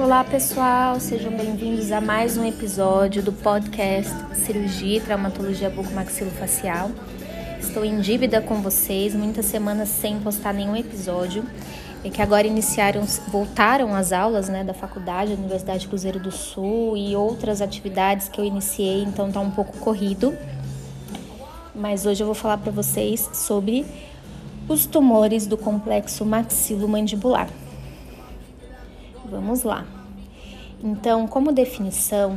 Olá pessoal, sejam bem-vindos a mais um episódio do podcast Cirurgia e Traumatologia Bucomaxilofacial. Estou em dívida com vocês, muitas semanas sem postar nenhum episódio. É que agora iniciaram, voltaram as aulas né, da faculdade, da Universidade Cruzeiro do Sul e outras atividades que eu iniciei, então tá um pouco corrido. Mas hoje eu vou falar para vocês sobre os tumores do complexo maxilomandibular. Vamos lá. Então, como definição,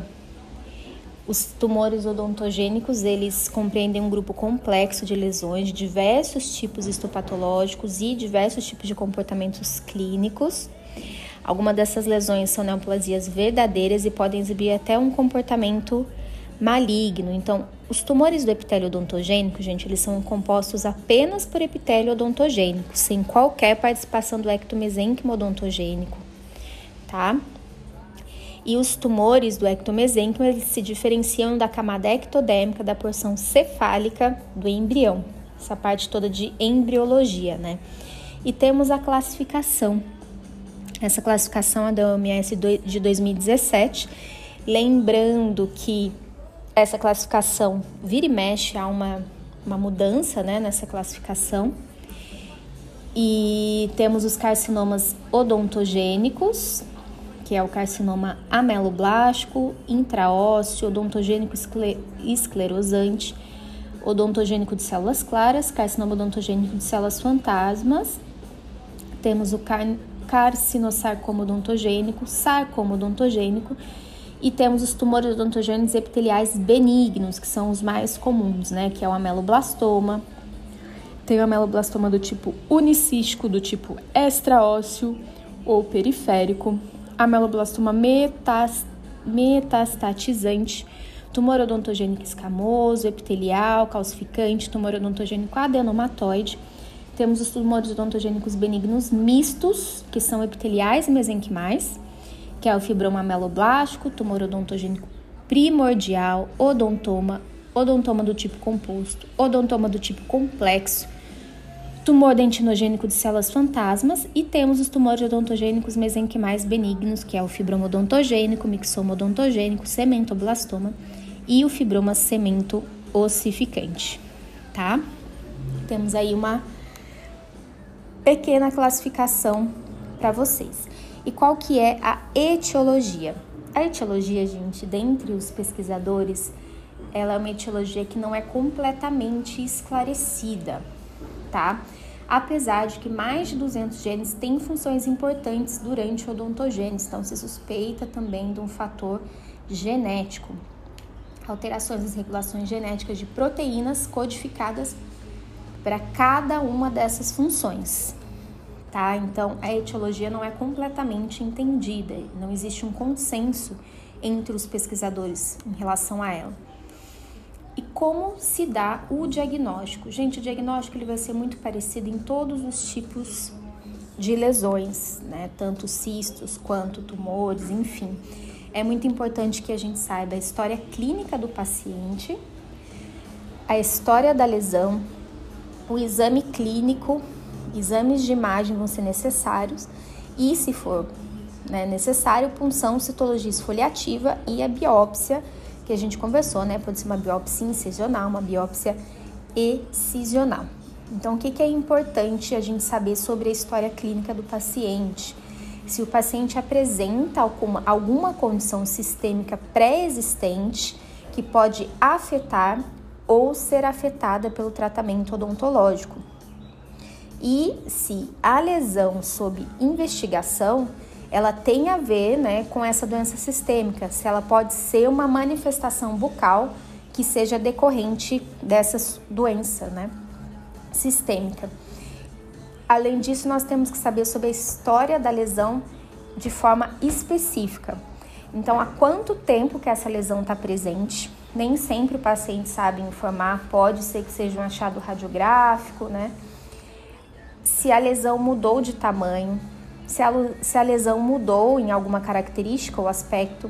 os tumores odontogênicos, eles compreendem um grupo complexo de lesões de diversos tipos histopatológicos e diversos tipos de comportamentos clínicos. Algumas dessas lesões são neoplasias verdadeiras e podem exibir até um comportamento maligno. Então, os tumores do epitélio odontogênico, gente, eles são compostos apenas por epitélio odontogênico, sem qualquer participação do ectomesênquimo odontogênico tá? E os tumores do ectomesênquimo eles se diferenciam da camada ectodérmica da porção cefálica do embrião, essa parte toda de embriologia, né? E temos a classificação. Essa classificação é da OMS de 2017, lembrando que essa classificação vira e mexe há uma, uma mudança né, nessa classificação. E temos os carcinomas odontogênicos, que é o carcinoma ameloblástico, intraósseo, odontogênico esclerosante, odontogênico de células claras, carcinoma odontogênico de células fantasmas. Temos o car carcinosarcoma odontogênico, sarcoma odontogênico e temos os tumores odontogênicos epiteliais benignos, que são os mais comuns, né, que é o ameloblastoma. Tem o ameloblastoma do tipo unicístico, do tipo extraósseo ou periférico ameloblastoma metas, metastatizante, tumor odontogênico escamoso, epitelial, calcificante, tumor odontogênico adenomatoide. Temos os tumores odontogênicos benignos mistos, que são epiteliais e mesenquimais, que é o fibroma ameloblástico, tumor odontogênico primordial, odontoma, odontoma do tipo composto, odontoma do tipo complexo, tumor dentinogênico de células fantasmas e temos os tumores odontogênicos mesenquimais benignos, que é o fibroma odontogênico, mixoma odontogênico, cementoblastoma e o fibroma cemento ossificante, tá? Temos aí uma pequena classificação para vocês. E qual que é a etiologia? A etiologia, gente, dentre os pesquisadores, ela é uma etiologia que não é completamente esclarecida tá? Apesar de que mais de 200 genes têm funções importantes durante a odontogênese, então se suspeita também de um fator genético. Alterações nas regulações genéticas de proteínas codificadas para cada uma dessas funções, tá? Então a etiologia não é completamente entendida, não existe um consenso entre os pesquisadores em relação a ela. Como se dá o diagnóstico? Gente, o diagnóstico ele vai ser muito parecido em todos os tipos de lesões, né? Tanto cistos quanto tumores, enfim. É muito importante que a gente saiba a história clínica do paciente, a história da lesão, o exame clínico, exames de imagem vão ser necessários e, se for né, necessário, punção, citologia esfoliativa e a biópsia que a gente conversou, né? Pode ser uma biópsia incisional, uma biópsia excisional. Então, o que, que é importante a gente saber sobre a história clínica do paciente? Se o paciente apresenta alguma, alguma condição sistêmica pré-existente que pode afetar ou ser afetada pelo tratamento odontológico. E se a lesão sob investigação ela tem a ver né, com essa doença sistêmica, se ela pode ser uma manifestação bucal que seja decorrente dessa doença né, sistêmica. Além disso, nós temos que saber sobre a história da lesão de forma específica. Então, há quanto tempo que essa lesão está presente? Nem sempre o paciente sabe informar, pode ser que seja um achado radiográfico, né? Se a lesão mudou de tamanho, se a, se a lesão mudou em alguma característica ou aspecto,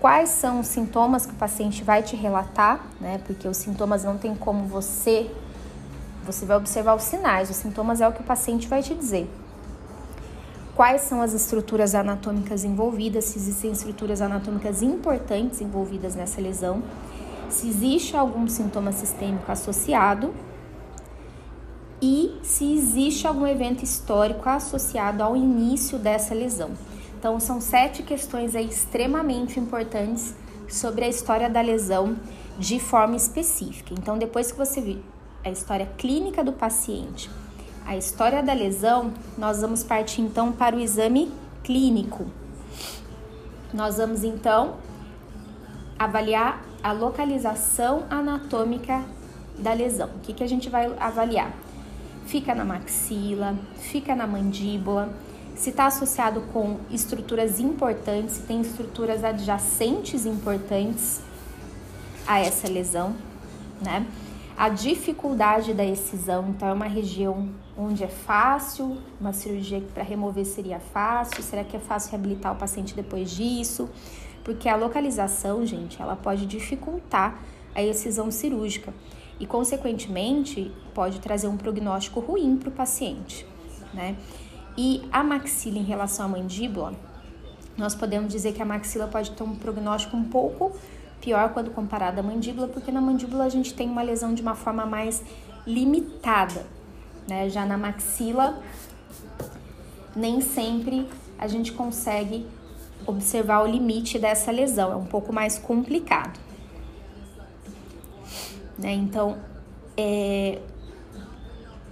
quais são os sintomas que o paciente vai te relatar, né? Porque os sintomas não tem como você você vai observar os sinais, os sintomas é o que o paciente vai te dizer. quais são as estruturas anatômicas envolvidas, se existem estruturas anatômicas importantes envolvidas nessa lesão, se existe algum sintoma sistêmico associado e se existe algum evento histórico associado ao início dessa lesão. Então, são sete questões extremamente importantes sobre a história da lesão de forma específica. Então, depois que você viu a história clínica do paciente, a história da lesão, nós vamos partir então para o exame clínico. Nós vamos então avaliar a localização anatômica da lesão. O que, que a gente vai avaliar? Fica na maxila, fica na mandíbula, se está associado com estruturas importantes, se tem estruturas adjacentes importantes a essa lesão, né? A dificuldade da excisão, então é uma região onde é fácil, uma cirurgia para remover seria fácil, será que é fácil reabilitar o paciente depois disso? Porque a localização, gente, ela pode dificultar a excisão cirúrgica e, consequentemente, pode trazer um prognóstico ruim para o paciente, né? E a maxila em relação à mandíbula, nós podemos dizer que a maxila pode ter um prognóstico um pouco pior quando comparada à mandíbula, porque na mandíbula a gente tem uma lesão de uma forma mais limitada, né? Já na maxila, nem sempre a gente consegue observar o limite dessa lesão, é um pouco mais complicado. Né? Então, é,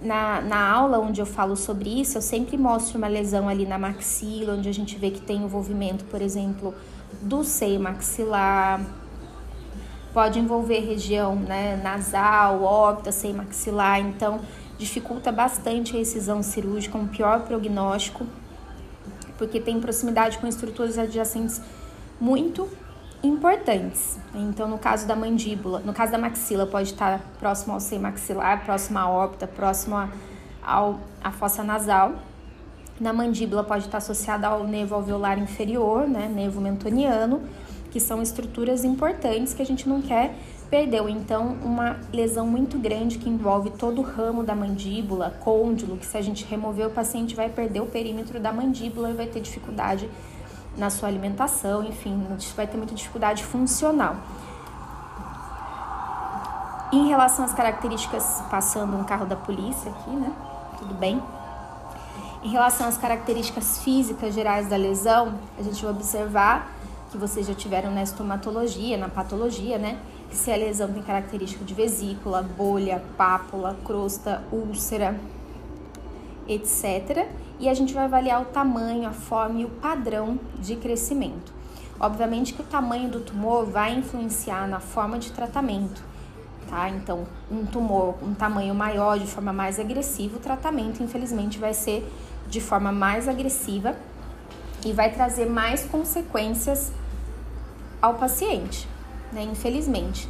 na, na aula onde eu falo sobre isso, eu sempre mostro uma lesão ali na maxila, onde a gente vê que tem envolvimento, por exemplo, do seio maxilar, pode envolver região né, nasal, órbita, seio maxilar, então dificulta bastante a excisão cirúrgica, um pior prognóstico, porque tem proximidade com estruturas adjacentes muito importantes. Então, no caso da mandíbula, no caso da maxila, pode estar próximo ao seio maxilar, próximo à órbita, próximo à fossa nasal. Na mandíbula pode estar associada ao nervo alveolar inferior, né, nervo mentoniano, que são estruturas importantes que a gente não quer perder. Então, uma lesão muito grande que envolve todo o ramo da mandíbula, côndilo, que se a gente remover o paciente vai perder o perímetro da mandíbula e vai ter dificuldade na sua alimentação, enfim, vai ter muita dificuldade funcional. Em relação às características, passando um carro da polícia aqui, né? Tudo bem. Em relação às características físicas gerais da lesão, a gente vai observar que vocês já tiveram na estomatologia, na patologia, né? Que se a lesão tem característica de vesícula, bolha, pápula, crosta, úlcera, etc e a gente vai avaliar o tamanho, a forma e o padrão de crescimento. Obviamente que o tamanho do tumor vai influenciar na forma de tratamento, tá? Então, um tumor, um tamanho maior, de forma mais agressiva, o tratamento, infelizmente, vai ser de forma mais agressiva e vai trazer mais consequências ao paciente, né? Infelizmente.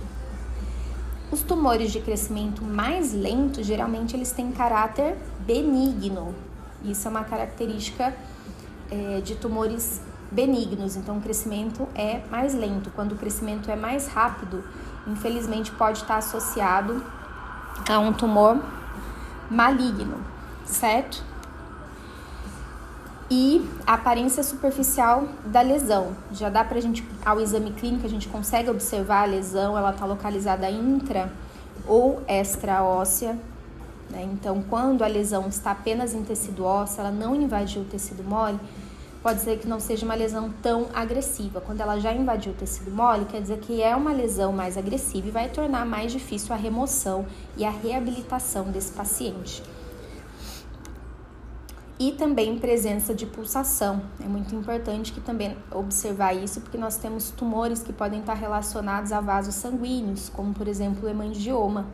Os tumores de crescimento mais lento, geralmente, eles têm caráter benigno, isso é uma característica é, de tumores benignos, então o crescimento é mais lento. Quando o crescimento é mais rápido, infelizmente pode estar associado a um tumor maligno, certo? E a aparência superficial da lesão. Já dá pra gente, ao exame clínico, a gente consegue observar a lesão, ela está localizada intra ou extra óssea, né? Então, quando a lesão está apenas em tecido ósseo, ela não invadiu o tecido mole, pode ser que não seja uma lesão tão agressiva. Quando ela já invadiu o tecido mole, quer dizer que é uma lesão mais agressiva e vai tornar mais difícil a remoção e a reabilitação desse paciente. E também presença de pulsação. É muito importante que também observar isso, porque nós temos tumores que podem estar relacionados a vasos sanguíneos, como por exemplo o hemangioma,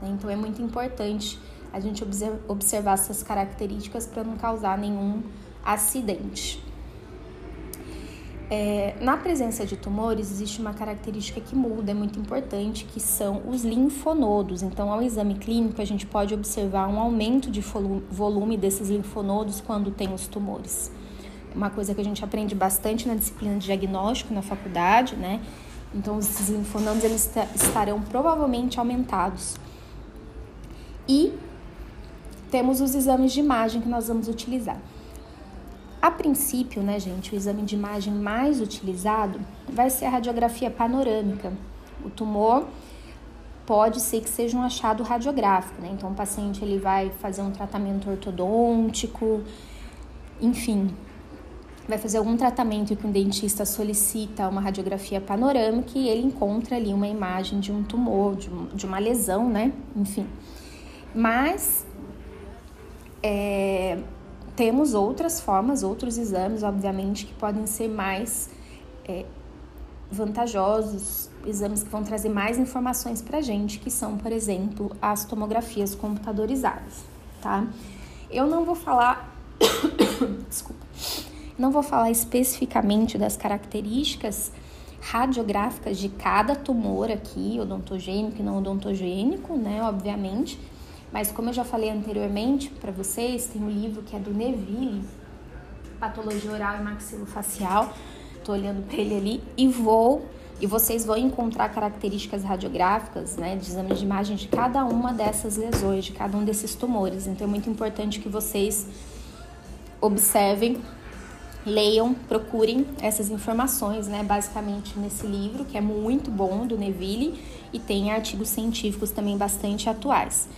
né? Então é muito importante a gente observar essas características para não causar nenhum acidente. É, na presença de tumores, existe uma característica que muda, é muito importante, que são os linfonodos. Então, ao exame clínico, a gente pode observar um aumento de volume desses linfonodos quando tem os tumores. É uma coisa que a gente aprende bastante na disciplina de diagnóstico na faculdade, né? Então, esses linfonodos eles estarão provavelmente aumentados. E temos os exames de imagem que nós vamos utilizar. A princípio, né, gente, o exame de imagem mais utilizado vai ser a radiografia panorâmica. O tumor pode ser que seja um achado radiográfico, né? Então o paciente ele vai fazer um tratamento ortodôntico, enfim, vai fazer algum tratamento que um dentista solicita uma radiografia panorâmica e ele encontra ali uma imagem de um tumor, de, um, de uma lesão, né? Enfim. Mas é, temos outras formas, outros exames, obviamente, que podem ser mais é, vantajosos, exames que vão trazer mais informações para a gente, que são, por exemplo, as tomografias computadorizadas, tá? Eu não vou falar, desculpa, não vou falar especificamente das características radiográficas de cada tumor aqui, odontogênico e não odontogênico, né, obviamente, mas como eu já falei anteriormente para vocês, tem um livro que é do Neville, Patologia Oral e Maxilofacial, tô olhando para ele ali e vou e vocês vão encontrar características radiográficas, né, de exame de imagem de cada uma dessas lesões, de cada um desses tumores. Então é muito importante que vocês observem, leiam, procurem essas informações, né, basicamente nesse livro, que é muito bom do Neville e tem artigos científicos também bastante atuais.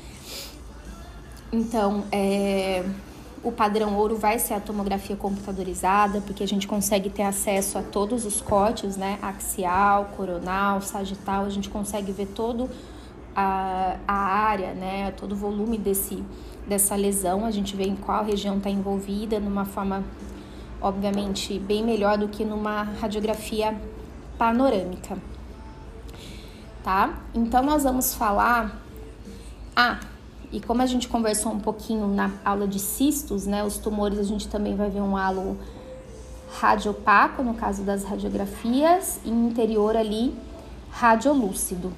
Então, é, o padrão ouro vai ser a tomografia computadorizada, porque a gente consegue ter acesso a todos os cortes, né? Axial, coronal, sagital, a gente consegue ver todo a, a área, né? Todo o volume desse, dessa lesão, a gente vê em qual região está envolvida, numa forma, obviamente, bem melhor do que numa radiografia panorâmica. Tá? Então, nós vamos falar. Ah, e como a gente conversou um pouquinho na aula de cistos, né, os tumores, a gente também vai ver um halo radiopaco, no caso das radiografias, e interior ali radiolúcido,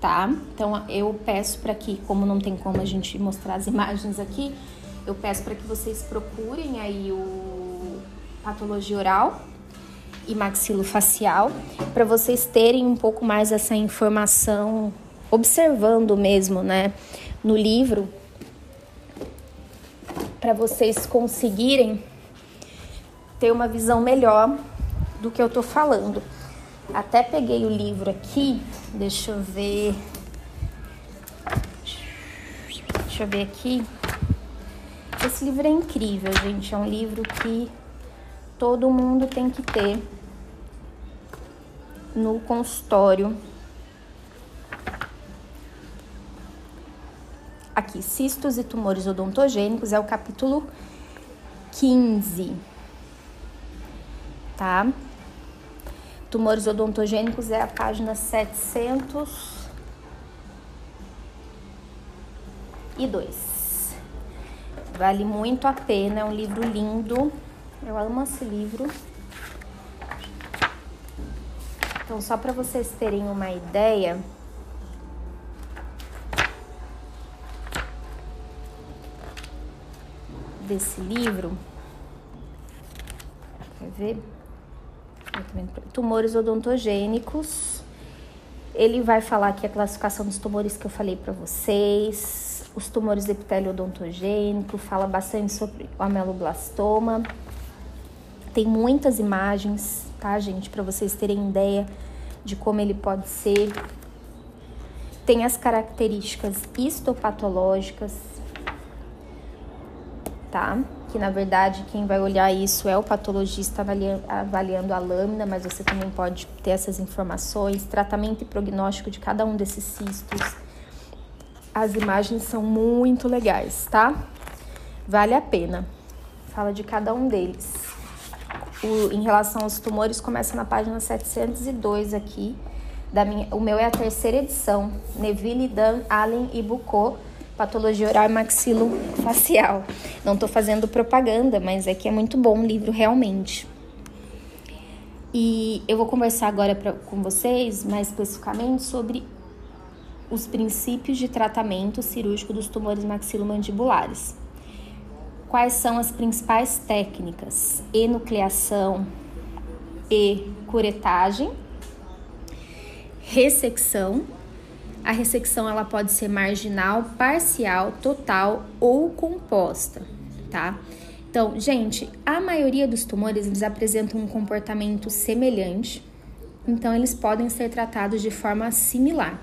tá? Então eu peço para que, como não tem como a gente mostrar as imagens aqui, eu peço para que vocês procurem aí o patologia oral e maxilofacial para vocês terem um pouco mais essa informação observando mesmo, né? No livro para vocês conseguirem ter uma visão melhor do que eu tô falando. Até peguei o livro aqui, deixa eu ver. Deixa eu ver aqui. Esse livro é incrível, gente. É um livro que todo mundo tem que ter no consultório aqui, cistos e tumores odontogênicos, é o capítulo 15, tá? Tumores odontogênicos é a página 702. Vale muito a pena, é um livro lindo. Eu amo esse livro. Então, só para vocês terem uma ideia, desse livro, quer ver? Tumores odontogênicos. Ele vai falar aqui a classificação dos tumores que eu falei para vocês, os tumores epitélio odontogênico, fala bastante sobre o ameloblastoma. Tem muitas imagens, tá, gente, para vocês terem ideia de como ele pode ser. Tem as características histopatológicas, tá? Que na verdade quem vai olhar isso é o patologista avaliando a lâmina, mas você também pode ter essas informações, tratamento e prognóstico de cada um desses cistos. As imagens são muito legais, tá? Vale a pena. Fala de cada um deles. O, em relação aos tumores, começa na página 702 aqui. Da minha, o meu é a terceira edição. Neville, Dan, Allen e Bucot Patologia Oral e Maxilofacial. Não estou fazendo propaganda, mas é que é muito bom o livro realmente. E eu vou conversar agora pra, com vocês mais especificamente sobre os princípios de tratamento cirúrgico dos tumores maxilomandibulares. Quais são as principais técnicas? Enucleação e curetagem, ressecção a ressecção ela pode ser marginal, parcial, total ou composta, tá? Então, gente, a maioria dos tumores eles apresentam um comportamento semelhante, então eles podem ser tratados de forma similar,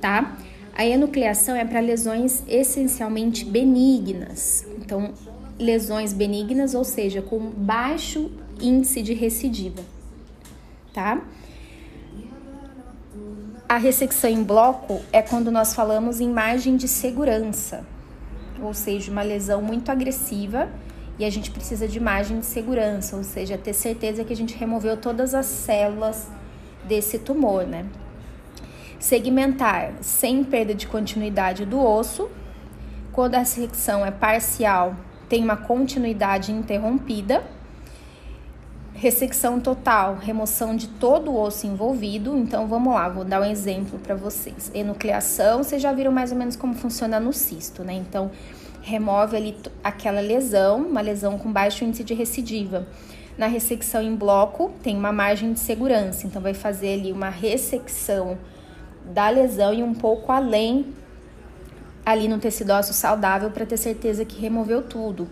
tá? A enucleação é para lesões essencialmente benignas. Então, lesões benignas, ou seja, com baixo índice de recidiva, tá? A ressecção em bloco é quando nós falamos em margem de segurança, ou seja, uma lesão muito agressiva e a gente precisa de margem de segurança, ou seja, ter certeza que a gente removeu todas as células desse tumor, né? Segmentar sem perda de continuidade do osso. Quando a secção é parcial, tem uma continuidade interrompida. Ressecção total, remoção de todo o osso envolvido. Então vamos lá, vou dar um exemplo para vocês. Enucleação, vocês já viram mais ou menos como funciona no cisto, né? Então remove ali aquela lesão, uma lesão com baixo índice de recidiva. Na ressecção em bloco, tem uma margem de segurança, então vai fazer ali uma ressecção da lesão e um pouco além ali no tecido ósseo saudável para ter certeza que removeu tudo.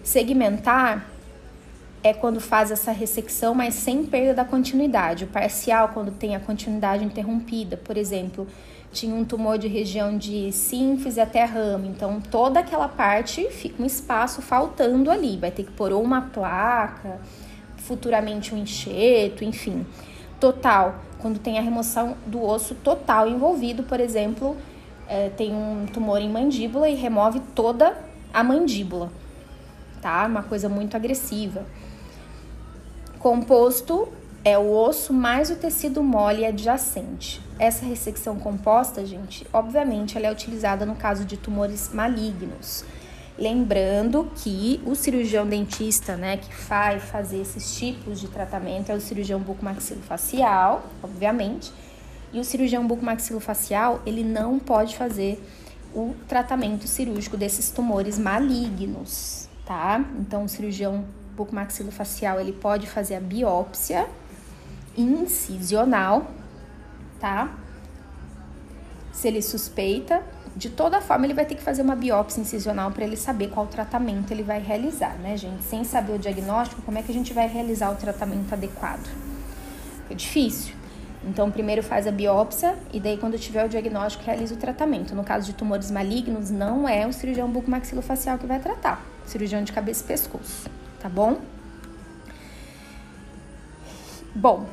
Segmentar é quando faz essa ressecção, mas sem perda da continuidade. O parcial, quando tem a continuidade interrompida, por exemplo, tinha um tumor de região de sínfise até ramo, então toda aquela parte fica um espaço faltando ali, vai ter que pôr uma placa, futuramente um enxerto, enfim. Total, quando tem a remoção do osso total envolvido, por exemplo, é, tem um tumor em mandíbula e remove toda a mandíbula, tá? Uma coisa muito agressiva. Composto é o osso mais o tecido mole adjacente. Essa ressecção composta, gente, obviamente, ela é utilizada no caso de tumores malignos. Lembrando que o cirurgião dentista, né, que vai fazer esses tipos de tratamento é o cirurgião bucomaxilofacial, obviamente. E o cirurgião bucomaxilofacial, ele não pode fazer o tratamento cirúrgico desses tumores malignos, tá? Então, o cirurgião bucomaxilofacial, ele pode fazer a biópsia incisional, tá? Se ele suspeita, de toda forma ele vai ter que fazer uma biópsia incisional para ele saber qual tratamento ele vai realizar, né, gente? Sem saber o diagnóstico, como é que a gente vai realizar o tratamento adequado? É difícil. Então, primeiro faz a biópsia e daí, quando tiver o diagnóstico, realiza o tratamento. No caso de tumores malignos, não é o cirurgião bucomaxilofacial que vai tratar, cirurgião de cabeça e pescoço, tá bom? Bom,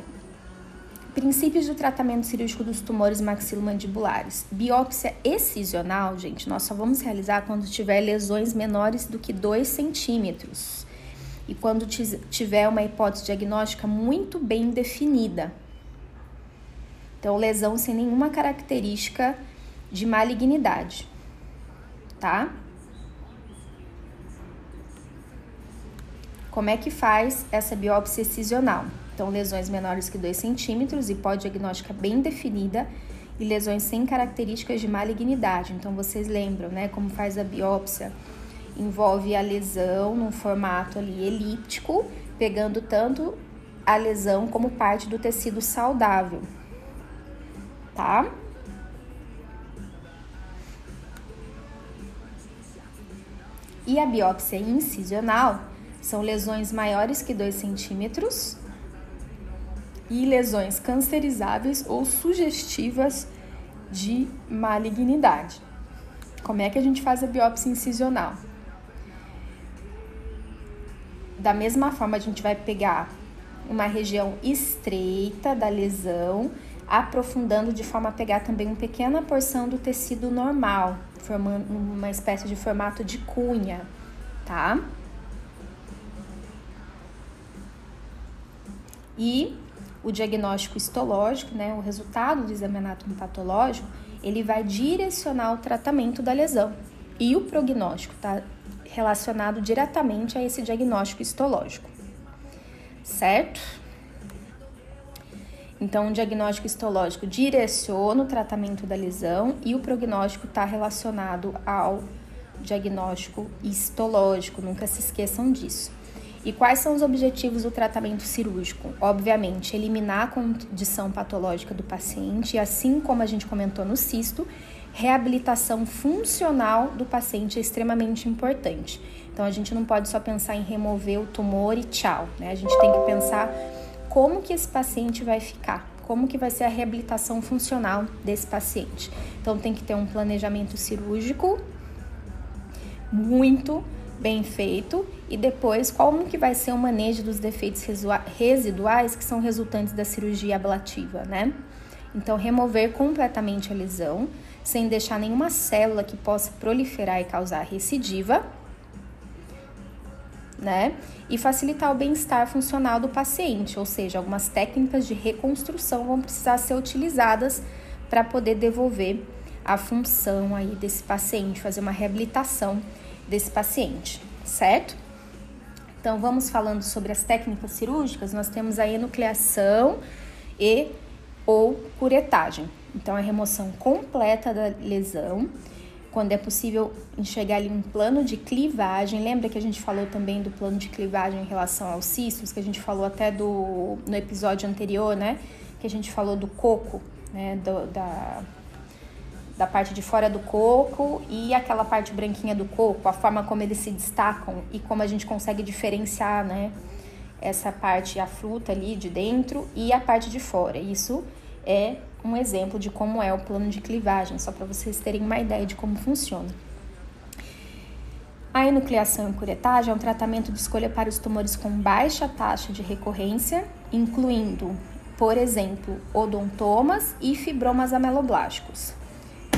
Princípios do tratamento cirúrgico dos tumores maxilomandibulares. Biópsia excisional, gente, nós só vamos realizar quando tiver lesões menores do que 2 centímetros e quando tiver uma hipótese diagnóstica muito bem definida. Então, lesão sem nenhuma característica de malignidade, tá? Como é que faz essa biópsia excisional? Então, lesões menores que 2 centímetros, hipótese diagnóstica bem definida e lesões sem características de malignidade. Então, vocês lembram, né, como faz a biópsia? Envolve a lesão num formato ali elíptico, pegando tanto a lesão como parte do tecido saudável, tá? E a biópsia incisional são lesões maiores que 2 centímetros e lesões cancerizáveis ou sugestivas de malignidade. Como é que a gente faz a biópsia incisional? Da mesma forma, a gente vai pegar uma região estreita da lesão, aprofundando de forma a pegar também uma pequena porção do tecido normal, formando uma espécie de formato de cunha, tá? E o diagnóstico histológico, né, o resultado do exame patológico, ele vai direcionar o tratamento da lesão. E o prognóstico está relacionado diretamente a esse diagnóstico histológico. Certo? Então, o diagnóstico histológico direciona o tratamento da lesão e o prognóstico está relacionado ao diagnóstico histológico, nunca se esqueçam disso. E quais são os objetivos do tratamento cirúrgico? Obviamente, eliminar a condição patológica do paciente e, assim como a gente comentou no cisto, reabilitação funcional do paciente é extremamente importante. Então a gente não pode só pensar em remover o tumor e tchau, né? A gente tem que pensar como que esse paciente vai ficar, como que vai ser a reabilitação funcional desse paciente. Então tem que ter um planejamento cirúrgico muito bem feito e depois como que vai ser o manejo dos defeitos residuais que são resultantes da cirurgia ablativa, né? Então remover completamente a lesão sem deixar nenhuma célula que possa proliferar e causar recidiva né? E facilitar o bem-estar funcional do paciente, ou seja, algumas técnicas de reconstrução vão precisar ser utilizadas para poder devolver a função aí desse paciente, fazer uma reabilitação desse paciente, certo? Então vamos falando sobre as técnicas cirúrgicas, nós temos a enucleação e ou curetagem. Então a remoção completa da lesão quando é possível enxergar ali um plano de clivagem. Lembra que a gente falou também do plano de clivagem em relação aos cistos, que a gente falou até do no episódio anterior, né? Que a gente falou do coco, né? Do, da, da parte de fora do coco e aquela parte branquinha do coco, a forma como eles se destacam e como a gente consegue diferenciar, né? Essa parte, a fruta ali de dentro e a parte de fora. Isso é um exemplo de como é o plano de clivagem, só para vocês terem uma ideia de como funciona. A enucleação e curetagem é um tratamento de escolha para os tumores com baixa taxa de recorrência, incluindo, por exemplo, odontomas e fibromas ameloblásticos.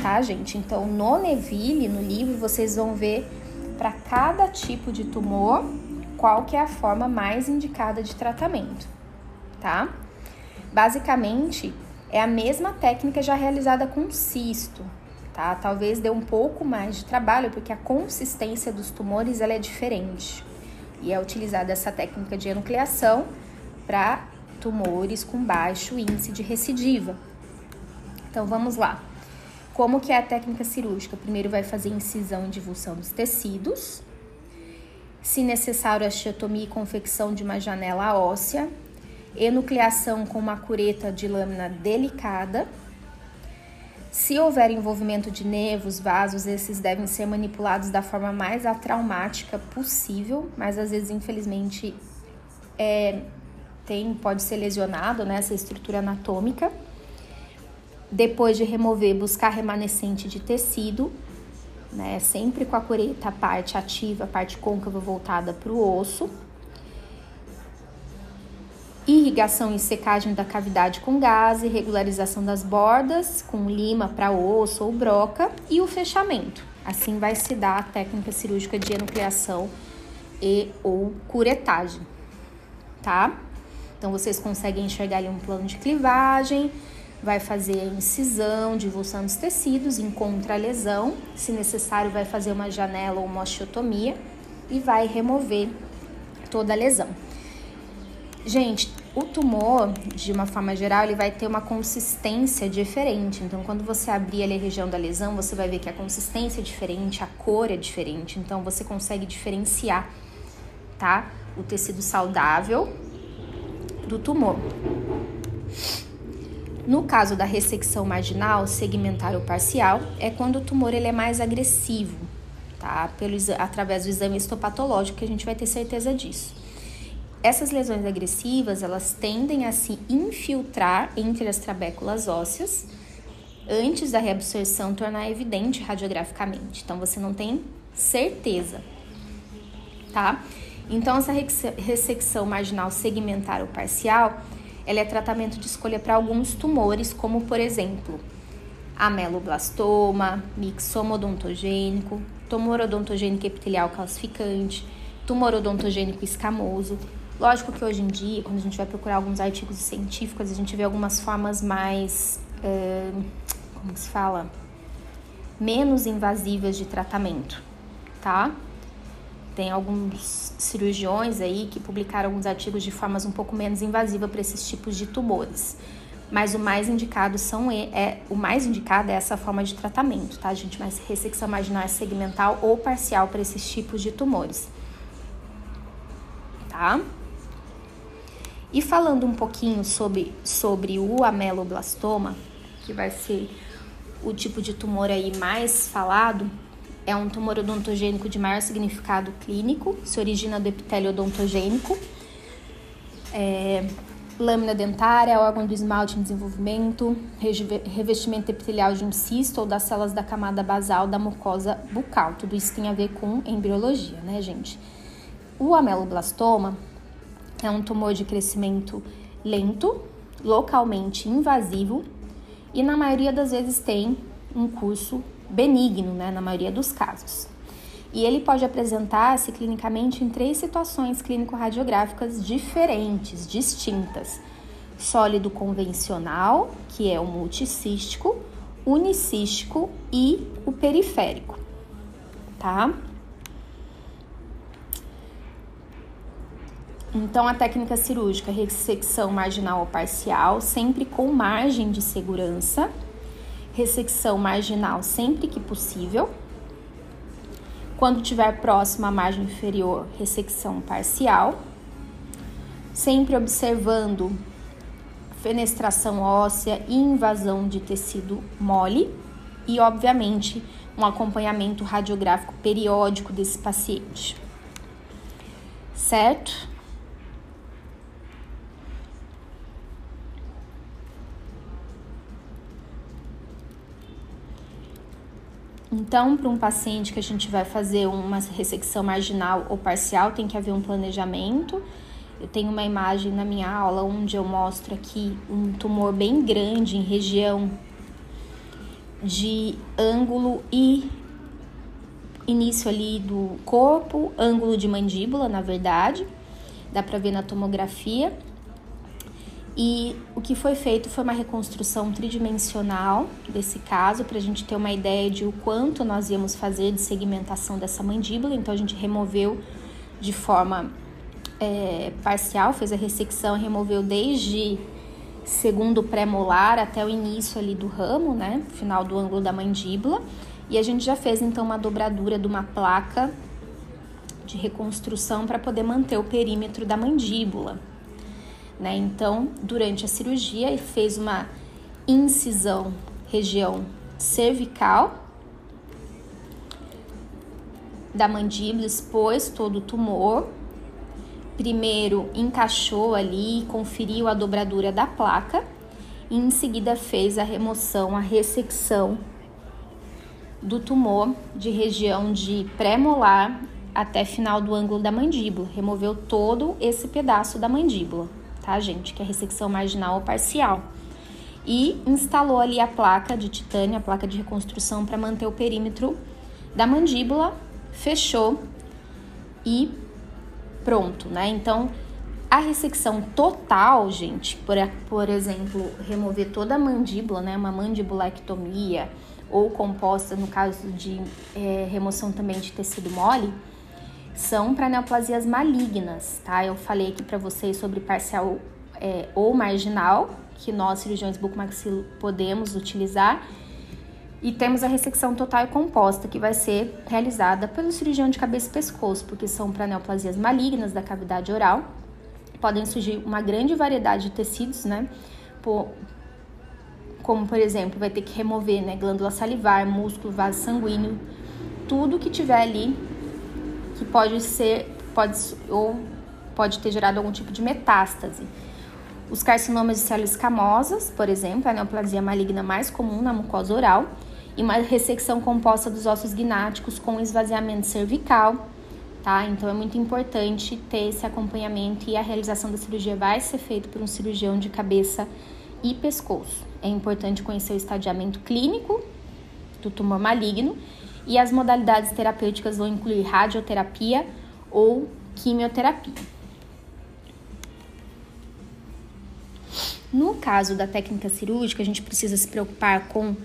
Tá, gente? Então, no Neville, no livro, vocês vão ver para cada tipo de tumor qual que é a forma mais indicada de tratamento, tá? Basicamente, é a mesma técnica já realizada com cisto, tá? Talvez dê um pouco mais de trabalho, porque a consistência dos tumores ela é diferente. E é utilizada essa técnica de enucleação para tumores com baixo índice de recidiva. Então vamos lá. Como que é a técnica cirúrgica? Primeiro vai fazer incisão e divulsão dos tecidos. Se necessário, a chiotomia e confecção de uma janela óssea enucleação com uma cureta de lâmina delicada. Se houver envolvimento de nervos, vasos, esses devem ser manipulados da forma mais atraumática possível, mas às vezes, infelizmente, é, tem, pode ser lesionado né, essa estrutura anatômica. Depois de remover, buscar remanescente de tecido, né, sempre com a cureta, a parte ativa, a parte côncava voltada para o osso irrigação e secagem da cavidade com gás, regularização das bordas com lima para osso ou broca e o fechamento. Assim vai se dar a técnica cirúrgica de enucleação e ou curetagem, tá? Então vocês conseguem enxergar ali um plano de clivagem, vai fazer a incisão, divulsão dos tecidos, encontra a lesão, se necessário vai fazer uma janela ou uma osteotomia e vai remover toda a lesão. Gente, o tumor, de uma forma geral, ele vai ter uma consistência diferente. Então, quando você abrir ali a região da lesão, você vai ver que a consistência é diferente, a cor é diferente. Então, você consegue diferenciar, tá? O tecido saudável do tumor. No caso da ressecção marginal, segmentar ou parcial, é quando o tumor ele é mais agressivo, tá? Pelo, através do exame histopatológico que a gente vai ter certeza disso. Essas lesões agressivas, elas tendem a se infiltrar entre as trabéculas ósseas antes da reabsorção tornar evidente radiograficamente. Então você não tem certeza, tá? Então essa ressecção marginal segmentar ou parcial, ela é tratamento de escolha para alguns tumores, como por exemplo, ameloblastoma, mixoma odontogênico, tumor odontogênico epitelial calcificante, tumor odontogênico escamoso, Lógico que hoje em dia, quando a gente vai procurar alguns artigos científicos, a gente vê algumas formas mais. Uh, como se fala? Menos invasivas de tratamento, tá? Tem alguns cirurgiões aí que publicaram alguns artigos de formas um pouco menos invasivas para esses tipos de tumores. Mas o mais indicado são é o mais indicado é essa forma de tratamento, tá, gente? Mas ressecção marginal é segmental ou parcial para esses tipos de tumores. Tá? E falando um pouquinho sobre, sobre o ameloblastoma, que vai ser o tipo de tumor aí mais falado é um tumor odontogênico de maior significado clínico, se origina do epitélio odontogênico, é, lâmina dentária, órgão do esmalte em desenvolvimento, revestimento epitelial de um cisto ou das células da camada basal da mucosa bucal. Tudo isso tem a ver com embriologia, né, gente? O ameloblastoma é um tumor de crescimento lento, localmente invasivo e na maioria das vezes tem um curso benigno, né, na maioria dos casos. E ele pode apresentar-se clinicamente em três situações clínico-radiográficas diferentes, distintas: sólido convencional, que é o multicístico, unicístico e o periférico, tá? Então, a técnica cirúrgica, ressecção marginal ou parcial, sempre com margem de segurança, ressecção marginal sempre que possível. Quando tiver próximo à margem inferior, ressecção parcial. Sempre observando fenestração óssea e invasão de tecido mole e, obviamente, um acompanhamento radiográfico periódico desse paciente. Certo? Então, para um paciente que a gente vai fazer uma ressecção marginal ou parcial, tem que haver um planejamento. Eu tenho uma imagem na minha aula onde eu mostro aqui um tumor bem grande em região de ângulo e início ali do corpo, ângulo de mandíbula, na verdade. Dá para ver na tomografia. E o que foi feito foi uma reconstrução tridimensional desse caso, para a gente ter uma ideia de o quanto nós íamos fazer de segmentação dessa mandíbula. Então, a gente removeu de forma é, parcial, fez a ressecção, removeu desde segundo pré-molar até o início ali do ramo, né, final do ângulo da mandíbula. E a gente já fez então uma dobradura de uma placa de reconstrução para poder manter o perímetro da mandíbula. Né? Então, durante a cirurgia, ele fez uma incisão região cervical da mandíbula, expôs todo o tumor. Primeiro encaixou ali, conferiu a dobradura da placa e em seguida fez a remoção, a ressecção do tumor de região de pré-molar até final do ângulo da mandíbula. Removeu todo esse pedaço da mandíbula tá, gente? Que é ressecção marginal ou parcial. E instalou ali a placa de titânio, a placa de reconstrução, para manter o perímetro da mandíbula, fechou e pronto, né? Então, a ressecção total, gente, por, por exemplo, remover toda a mandíbula, né? Uma mandibulectomia ou composta, no caso de é, remoção também de tecido mole, são para neoplasias malignas, tá? Eu falei aqui para vocês sobre parcial é, ou marginal, que nós cirurgiões bucomaxilo podemos utilizar. E temos a ressecção total e composta, que vai ser realizada pelo cirurgião de cabeça e pescoço, porque são para neoplasias malignas da cavidade oral. Podem surgir uma grande variedade de tecidos, né? Por, como, por exemplo, vai ter que remover né, glândula salivar, músculo, vaso sanguíneo, tudo que tiver ali pode ser, pode, ou pode ter gerado algum tipo de metástase. Os carcinomas de células escamosas, por exemplo, a neoplasia maligna mais comum na mucosa oral, e uma ressecção composta dos ossos gnáticos com esvaziamento cervical, tá? Então é muito importante ter esse acompanhamento e a realização da cirurgia vai ser feita por um cirurgião de cabeça e pescoço. É importante conhecer o estadiamento clínico do tumor maligno e as modalidades terapêuticas vão incluir radioterapia ou quimioterapia. No caso da técnica cirúrgica, a gente precisa se preocupar com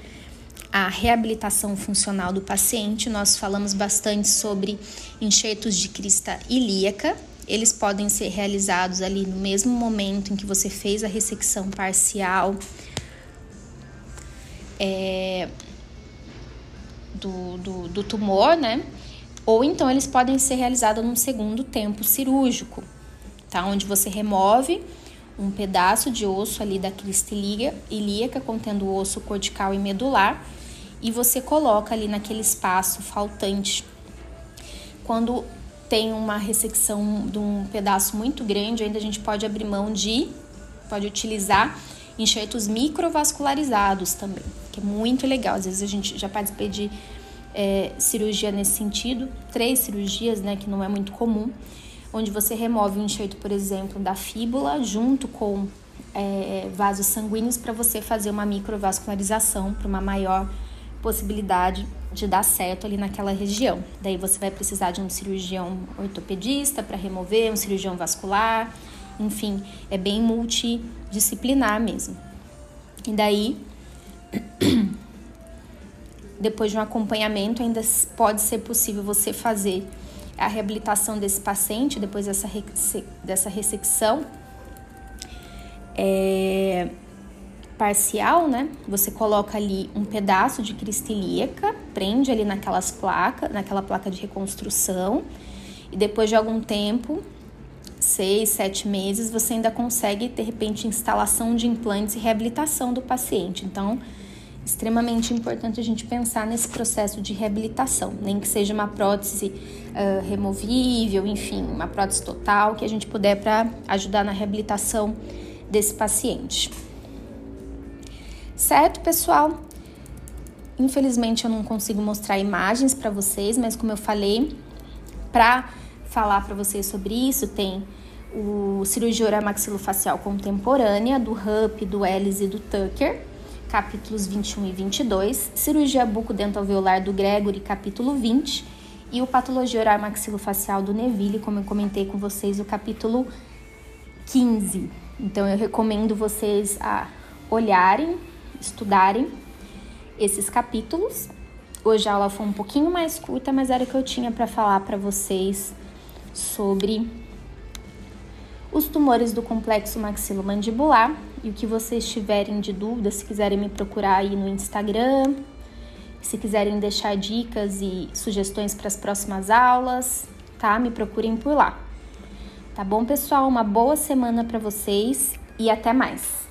a reabilitação funcional do paciente. Nós falamos bastante sobre enxertos de crista ilíaca. Eles podem ser realizados ali no mesmo momento em que você fez a ressecção parcial. É, do, do, do tumor, né? Ou então eles podem ser realizados num segundo tempo cirúrgico, tá? Onde você remove um pedaço de osso ali da crista ilíaca contendo o osso cortical e medular e você coloca ali naquele espaço faltante. Quando tem uma ressecção de um pedaço muito grande, ainda a gente pode abrir mão de, pode utilizar enxertos microvascularizados também, que é muito legal. Às vezes a gente já participei de é, cirurgia nesse sentido, três cirurgias, né, que não é muito comum, onde você remove o enxerto, por exemplo, da fíbula junto com é, vasos sanguíneos para você fazer uma microvascularização para uma maior possibilidade de dar certo ali naquela região. Daí você vai precisar de um cirurgião ortopedista para remover, um cirurgião vascular, enfim, é bem multidisciplinar mesmo. E daí, depois de um acompanhamento, ainda pode ser possível você fazer a reabilitação desse paciente depois dessa, dessa ressecção. É, parcial, né? Você coloca ali um pedaço de crista ilíaca, prende ali naquelas placas, naquela placa de reconstrução, e depois de algum tempo, seis, sete meses, você ainda consegue, de repente, instalação de implantes e reabilitação do paciente. Então, extremamente importante a gente pensar nesse processo de reabilitação, nem que seja uma prótese uh, removível, enfim, uma prótese total que a gente puder para ajudar na reabilitação desse paciente. Certo, pessoal? Infelizmente eu não consigo mostrar imagens para vocês, mas como eu falei, para falar para vocês sobre isso, tem o cirurgia maxilofacial contemporânea do Hupp, do Ellis e do Tucker, capítulos 21 e 22, cirurgia bucodentalveolar do Gregory, capítulo 20, e o patologia oral maxilofacial do Neville, como eu comentei com vocês, o capítulo 15. Então eu recomendo vocês a olharem estudarem esses capítulos. Hoje a aula foi um pouquinho mais curta, mas era o que eu tinha para falar para vocês sobre os tumores do complexo maxilomandibular e o que vocês tiverem de dúvida, se quiserem me procurar aí no Instagram, se quiserem deixar dicas e sugestões para as próximas aulas, tá? Me procurem por lá. Tá bom, pessoal? Uma boa semana para vocês e até mais.